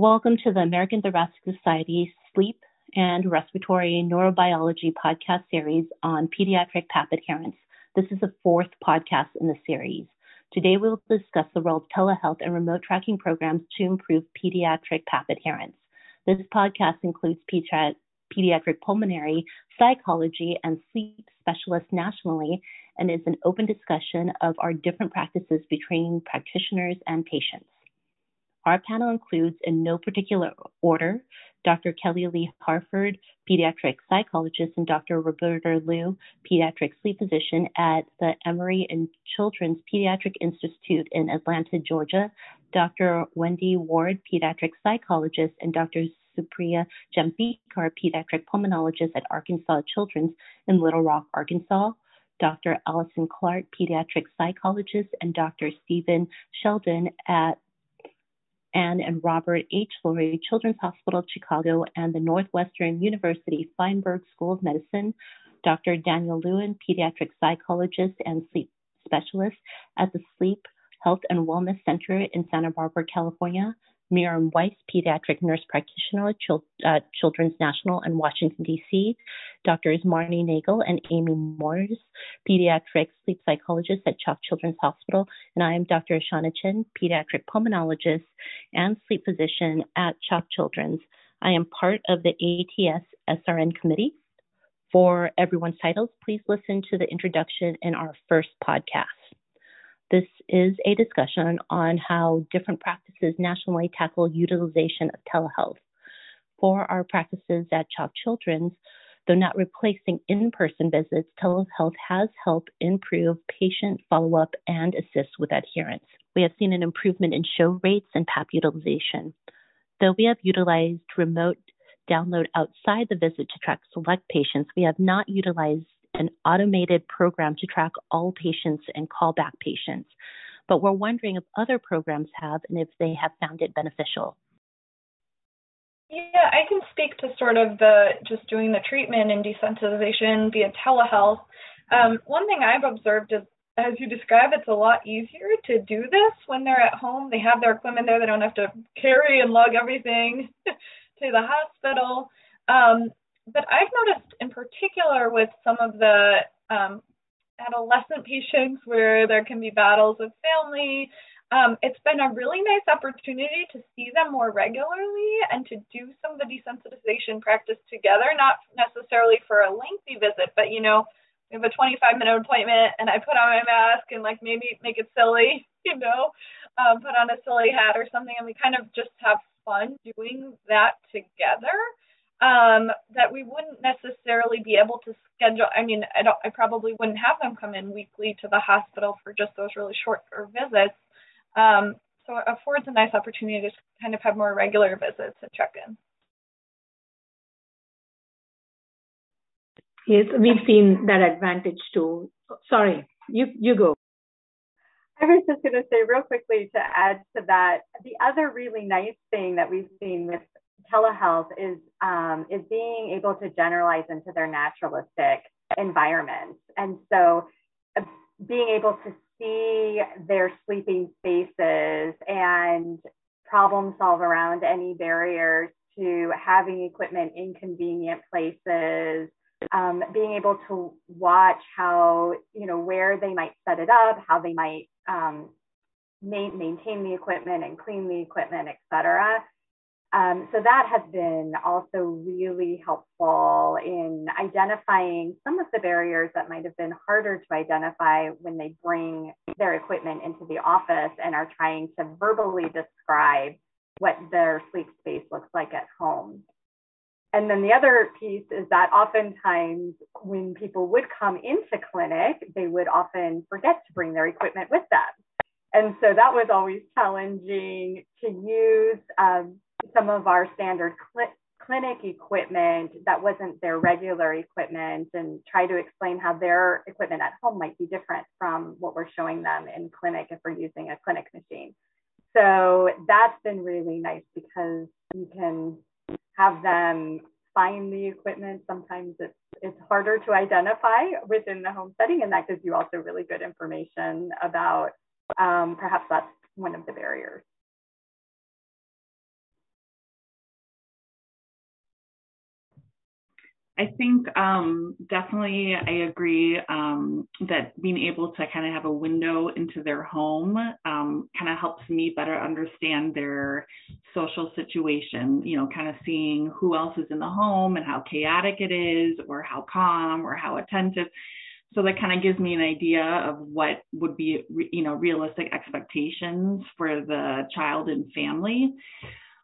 Welcome to the American Thoracic Society Sleep and Respiratory Neurobiology podcast series on pediatric PAP adherence. This is the fourth podcast in the series. Today we'll discuss the role of telehealth and remote tracking programs to improve pediatric PAP adherence. This podcast includes pediatric pulmonary, psychology, and sleep specialists nationally and is an open discussion of our different practices between practitioners and patients. Our panel includes, in no particular order, Dr. Kelly Lee Harford, pediatric psychologist, and Dr. Roberta Leu, pediatric sleep physician at the Emory and Children's Pediatric Institute in Atlanta, Georgia, Dr. Wendy Ward, pediatric psychologist, and Dr. Supriya Jambhekar, pediatric pulmonologist at Arkansas Children's in Little Rock, Arkansas, Dr. Allison Clark, pediatric psychologist, and Dr. Stephen Sheldon at Anne and Robert H. Lurie Children's Hospital of Chicago and the Northwestern University Feinberg School of Medicine, Dr. Daniel Lewin, pediatric psychologist and sleep specialist at the Sleep Health and Wellness Center in Santa Barbara, California, Miriam Weiss, pediatric nurse practitioner at uh, Children's National in Washington, D.C., Drs. Marnie Nagel and Amy Morris, pediatric sleep psychologist at CHOC Children's Hospital, and I am Dr. Ashana Chen, pediatric pulmonologist and sleep physician at CHOC Children's. I am part of the ATS SRN committee. For everyone's titles, please listen to the introduction in our first podcast. This is a discussion on how different practices nationally tackle utilization of telehealth. For our practices at CHOC Children's, though not replacing in person visits, telehealth has helped improve patient follow up and assist with adherence. We have seen an improvement in show rates and PAP utilization. Though we have utilized remote download outside the visit to track select patients, we have not utilized an automated program to track all patients and call back patients. But we're wondering if other programs have and if they have found it beneficial. Yeah, I can speak to sort of the just doing the treatment and desensitization via telehealth. Um, one thing I've observed is, as you describe, it's a lot easier to do this when they're at home. They have their equipment there. They don't have to carry and lug everything to the hospital. Um, but I've noticed in particular with some of the um, adolescent patients where there can be battles with family, um, it's been a really nice opportunity to see them more regularly and to do some of the desensitization practice together, not necessarily for a lengthy visit, but you know, we have a 25 minute appointment and I put on my mask and like maybe make it silly, you know, um, put on a silly hat or something and we kind of just have fun doing that together um, that we wouldn't necessarily be able to schedule. I mean, I don't. I probably wouldn't have them come in weekly to the hospital for just those really short visits. Um, so it affords a nice opportunity to kind of have more regular visits and check in. Yes, we've seen that advantage too. Sorry, you you go. I was just going to say real quickly to add to that, the other really nice thing that we've seen with telehealth is um, is being able to generalize into their naturalistic environments, and so uh, being able to see their sleeping spaces and problem solve around any barriers to having equipment in convenient places um, being able to watch how you know where they might set it up how they might um, ma- maintain the equipment and clean the equipment et cetera um, so that has been also really helpful in identifying some of the barriers that might have been harder to identify when they bring their equipment into the office and are trying to verbally describe what their sleep space looks like at home. And then the other piece is that oftentimes when people would come into clinic, they would often forget to bring their equipment with them. And so that was always challenging to use. Um, some of our standard cl- clinic equipment that wasn't their regular equipment and try to explain how their equipment at home might be different from what we're showing them in clinic if we're using a clinic machine. So that's been really nice because you can have them find the equipment. Sometimes it's it's harder to identify within the home setting, and that gives you also really good information about um, perhaps that's one of the barriers. I think um, definitely I agree um, that being able to kind of have a window into their home um, kind of helps me better understand their social situation. You know, kind of seeing who else is in the home and how chaotic it is, or how calm, or how attentive. So that kind of gives me an idea of what would be, you know, realistic expectations for the child and family.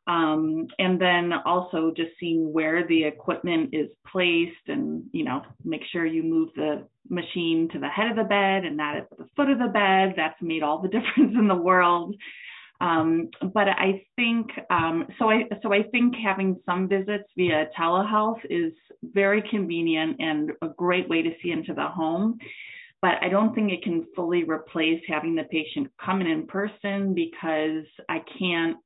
Um, and then also just seeing where the equipment is placed and, you know, make sure you move the machine to the head of the bed and not at the foot of the bed. That's made all the difference in the world. Um, but I think um, so. I so I think having some visits via telehealth is very convenient and a great way to see into the home. But I don't think it can fully replace having the patient come in in person because I can't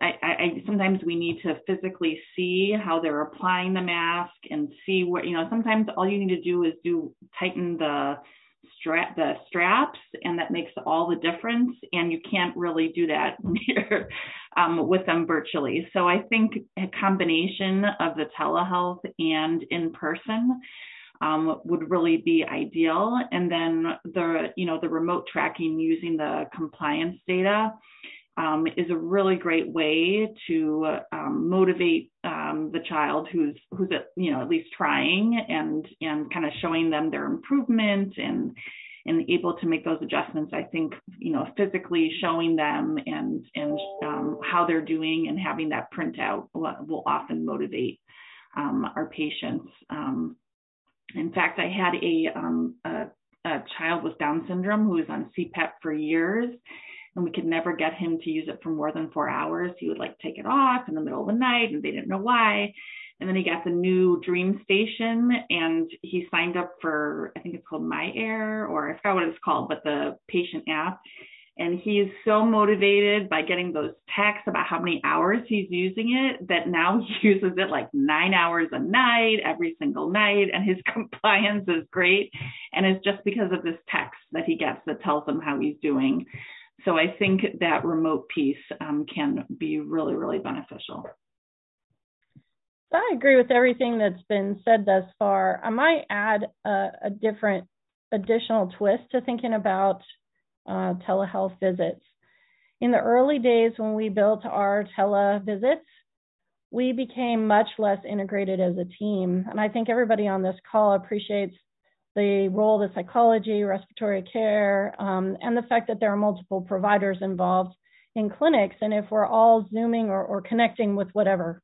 I, I, sometimes we need to physically see how they're applying the mask and see what you know. Sometimes all you need to do is do tighten the strap the straps, and that makes all the difference. And you can't really do that um, with them virtually. So I think a combination of the telehealth and in person um, would really be ideal. And then the you know the remote tracking using the compliance data um, is a really great way to um, motivate um, the child who's who's at, you know at least trying and and kind of showing them their improvement and and able to make those adjustments. I think you know physically showing them and and um, how they're doing and having that printout will, often motivate um, our patients. Um, in fact, I had a, a a child with Down syndrome who was on CPAP for years and we could never get him to use it for more than four hours. He would like take it off in the middle of the night and they didn't know why. And then he got the new DreamStation and he signed up for, I think it's called myAir or I forgot what it's called, but the patient app. And he is so motivated by getting those texts about how many hours he's using it that now he uses it like nine hours a night, every single night. And his compliance is great. And it's just because of this text that he gets that tells him how he's doing. So I think that remote piece um, can be really, really beneficial. I agree with everything that's been said thus far. I might add a, a different additional twist to thinking about uh, telehealth visits. In the early days when we built our televisits, we became much less integrated as a team. And I think everybody on this call appreciates the role of the psychology, respiratory care, um, and the fact that there are multiple providers involved in clinics. And if we're all Zooming or, or connecting with whatever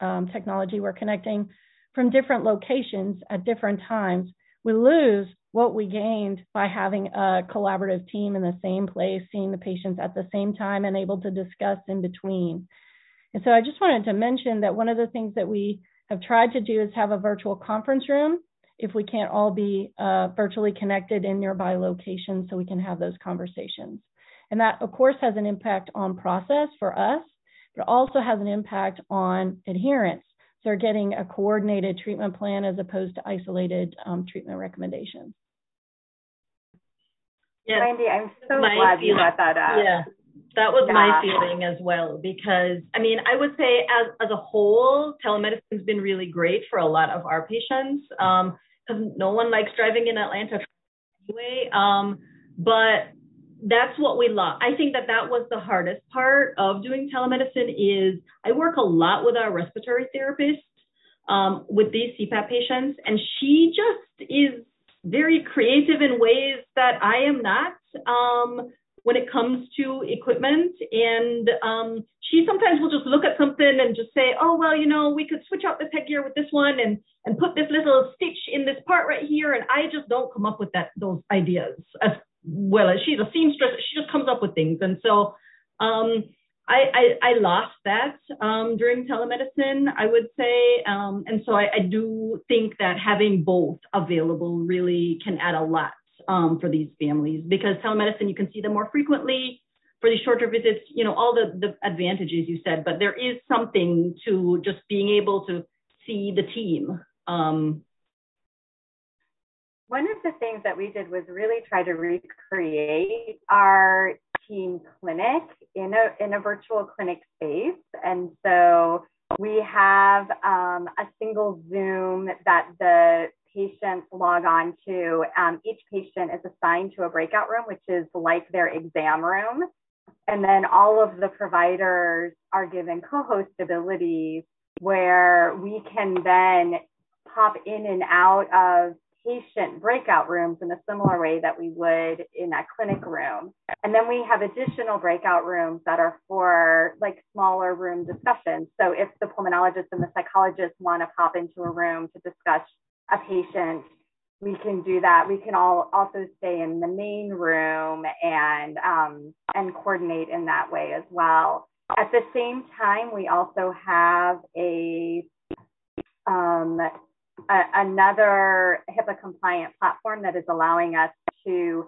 um, technology we're connecting from different locations at different times, we lose what we gained by having a collaborative team in the same place, seeing the patients at the same time, and able to discuss in between. And so I just wanted to mention that one of the things that we have tried to do is have a virtual conference room if we can't all be uh, virtually connected in nearby locations so we can have those conversations. And that, of course, has an impact on process for us, but also has an impact on adherence. So they're getting a coordinated treatment plan as opposed to isolated um, treatment recommendations. Yeah, Randy, I'm so glad you brought that up. Yeah, that was yeah. my feeling as well because I mean I would say as as a whole telemedicine's been really great for a lot of our patients. Um, because no one likes driving in Atlanta anyway. Um, but that's what we love. I think that that was the hardest part of doing telemedicine is I work a lot with our respiratory therapist um, with these CPAP patients, and she just is very creative in ways that I am not. Um, when it comes to equipment. And um, she sometimes will just look at something and just say, oh, well, you know, we could switch out this headgear with this one and, and put this little stitch in this part right here. And I just don't come up with that those ideas as well as she's a seamstress. She just comes up with things. And so um, I, I, I, lost that um, during telemedicine, I would say. Um, and so I, I do think that having both available really can add a lot um, for these families because telemedicine, you can see them more frequently. For these shorter visits, you know, all the, the advantages you said, but there is something to just being able to see the team. Um, One of the things that we did was really try to recreate our team clinic in a in a virtual clinic space. And so We have um, a single Zoom that the patients log on to. Um, each patient is assigned to a breakout room, which is like their exam room. And then all of the providers are given co host abilities where we can then pop in and out of patient breakout rooms in a similar way that we would in a clinic room. And then we have additional breakout rooms that are for like smaller room discussions. So if the pulmonologist and the psychologist want to pop into a room to discuss a patient, we can do that. We can all also stay in the main room and um, and coordinate in that way as well. At the same time, we also have a um, a, another HIPAA compliant platform that is allowing us to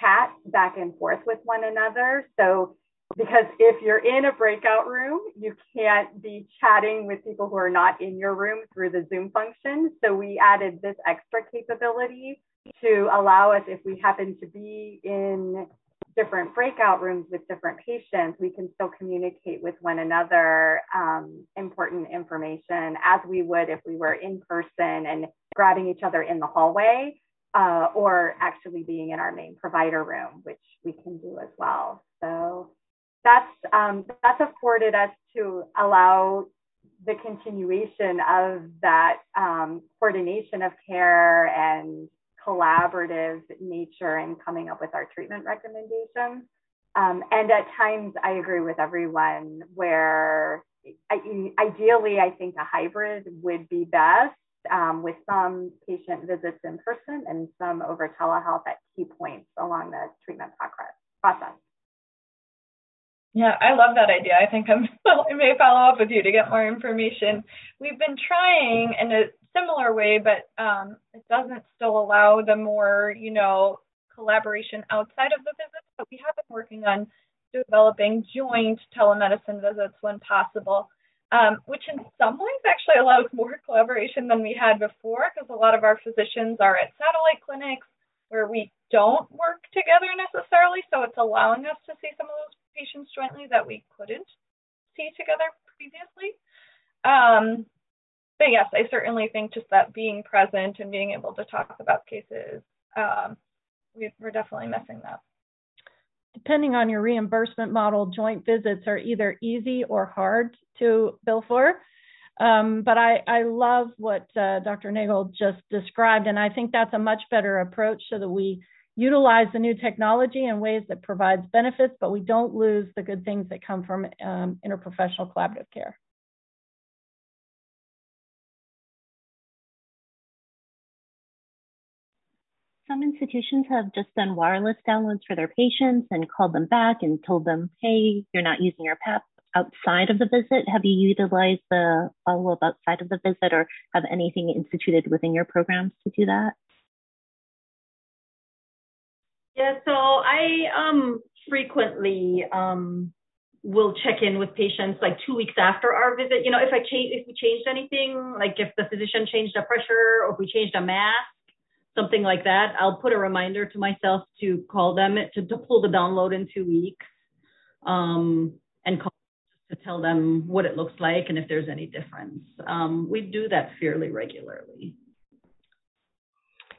chat back and forth with one another. So, because if you're in a breakout room, you can't be chatting with people who are not in your room through the Zoom function. So, we added this extra capability to allow us, if we happen to be in different breakout rooms with different patients, we can still communicate with one another um, important information as we would if we were in person and grabbing each other in the hallway uh, or actually being in our main provider room, which we can do as well. So that's um, that's afforded us to allow the continuation of that um, coordination of care and collaborative nature in coming up with our treatment recommendations. Um, and at times, I agree with everyone where I, ideally, I think a hybrid would be best um, with some patient visits in person and some over telehealth at key points along the treatment process. Yeah, I love that idea. I think I'm, I may follow up with you to get more information. We've been trying, in a similar way, but um, it doesn't still allow the more, you know, collaboration outside of the visits. But we have been working on developing joint telemedicine visits when possible, um, which in some ways actually allows more collaboration than we had before because a lot of our physicians are at satellite clinics where we don't work together necessarily. So it's allowing us to see some of those patients jointly that we couldn't see together previously. Um, but yes, I certainly think just that being present and being able to talk about cases, um, we, we're definitely missing that. Depending on your reimbursement model, joint visits are either easy or hard to bill for. Um, but I, I love what uh, Dr. Nagel just described, and I think that's a much better approach so that we utilize the new technology in ways that provides benefits, but we don't lose the good things that come from um, interprofessional collaborative care. some institutions have just done wireless downloads for their patients and called them back and told them, hey, you're not using your PAP outside of the visit. Have you utilized the follow up outside of the visit or have anything instituted within your programs to do that? Yeah, so I um, frequently um, will check in with patients like two weeks after our visit. You know, if I change, if we changed anything, like if the physician changed a pressure or if we changed a mask, something like that. I'll put a reminder to myself to call them to, to pull the download in two weeks um, and call to tell them what it looks like and if there's any difference. Um, we do that fairly regularly.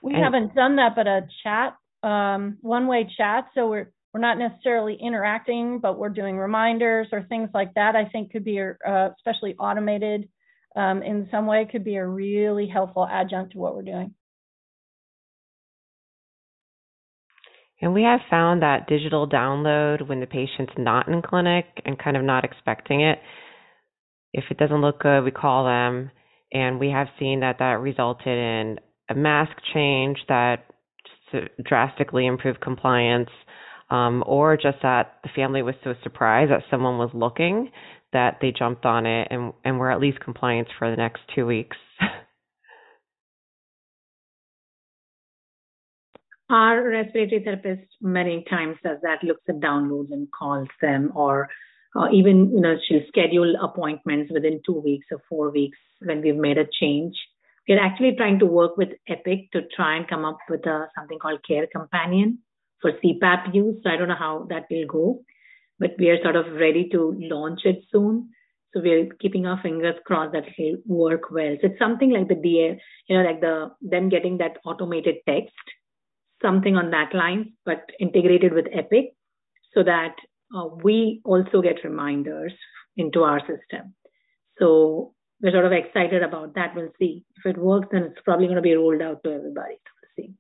We and haven't done that, but a chat, um, one-way chat. So we're we're not necessarily interacting, but we're doing reminders or things like that. I think could be, uh, especially automated um, in some way, could be a really helpful adjunct to what we're doing. And we have found that digital download when the patient's not in clinic and kind of not expecting it, if it doesn't look good, we call them. And we have seen that that resulted in a mask change that drastically improve compliance, um, or just that the family was so surprised that someone was looking that they jumped on it and, and were at least compliant for the next two weeks. Our respiratory therapist many times does that, looks at downloads and calls them, or uh, even you know she'll schedule appointments within two weeks or four weeks when we've made a change. We're actually trying to work with Epic to try and come up with a, something called Care Companion for CPAP use. So I don't know how that will go, but we are sort of ready to launch it soon. So we're keeping our fingers crossed that it'll work well. So it's something like the DA, you know, like the them getting that automated text, something on that line, but integrated with Epic, so that uh, we also get reminders into our system. So we're sort of excited about that. We'll see if it works. Then it's probably going to be rolled out to everybody. We'll see.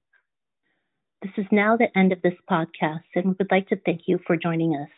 This is now the end of this podcast, and we would like to thank you for joining us.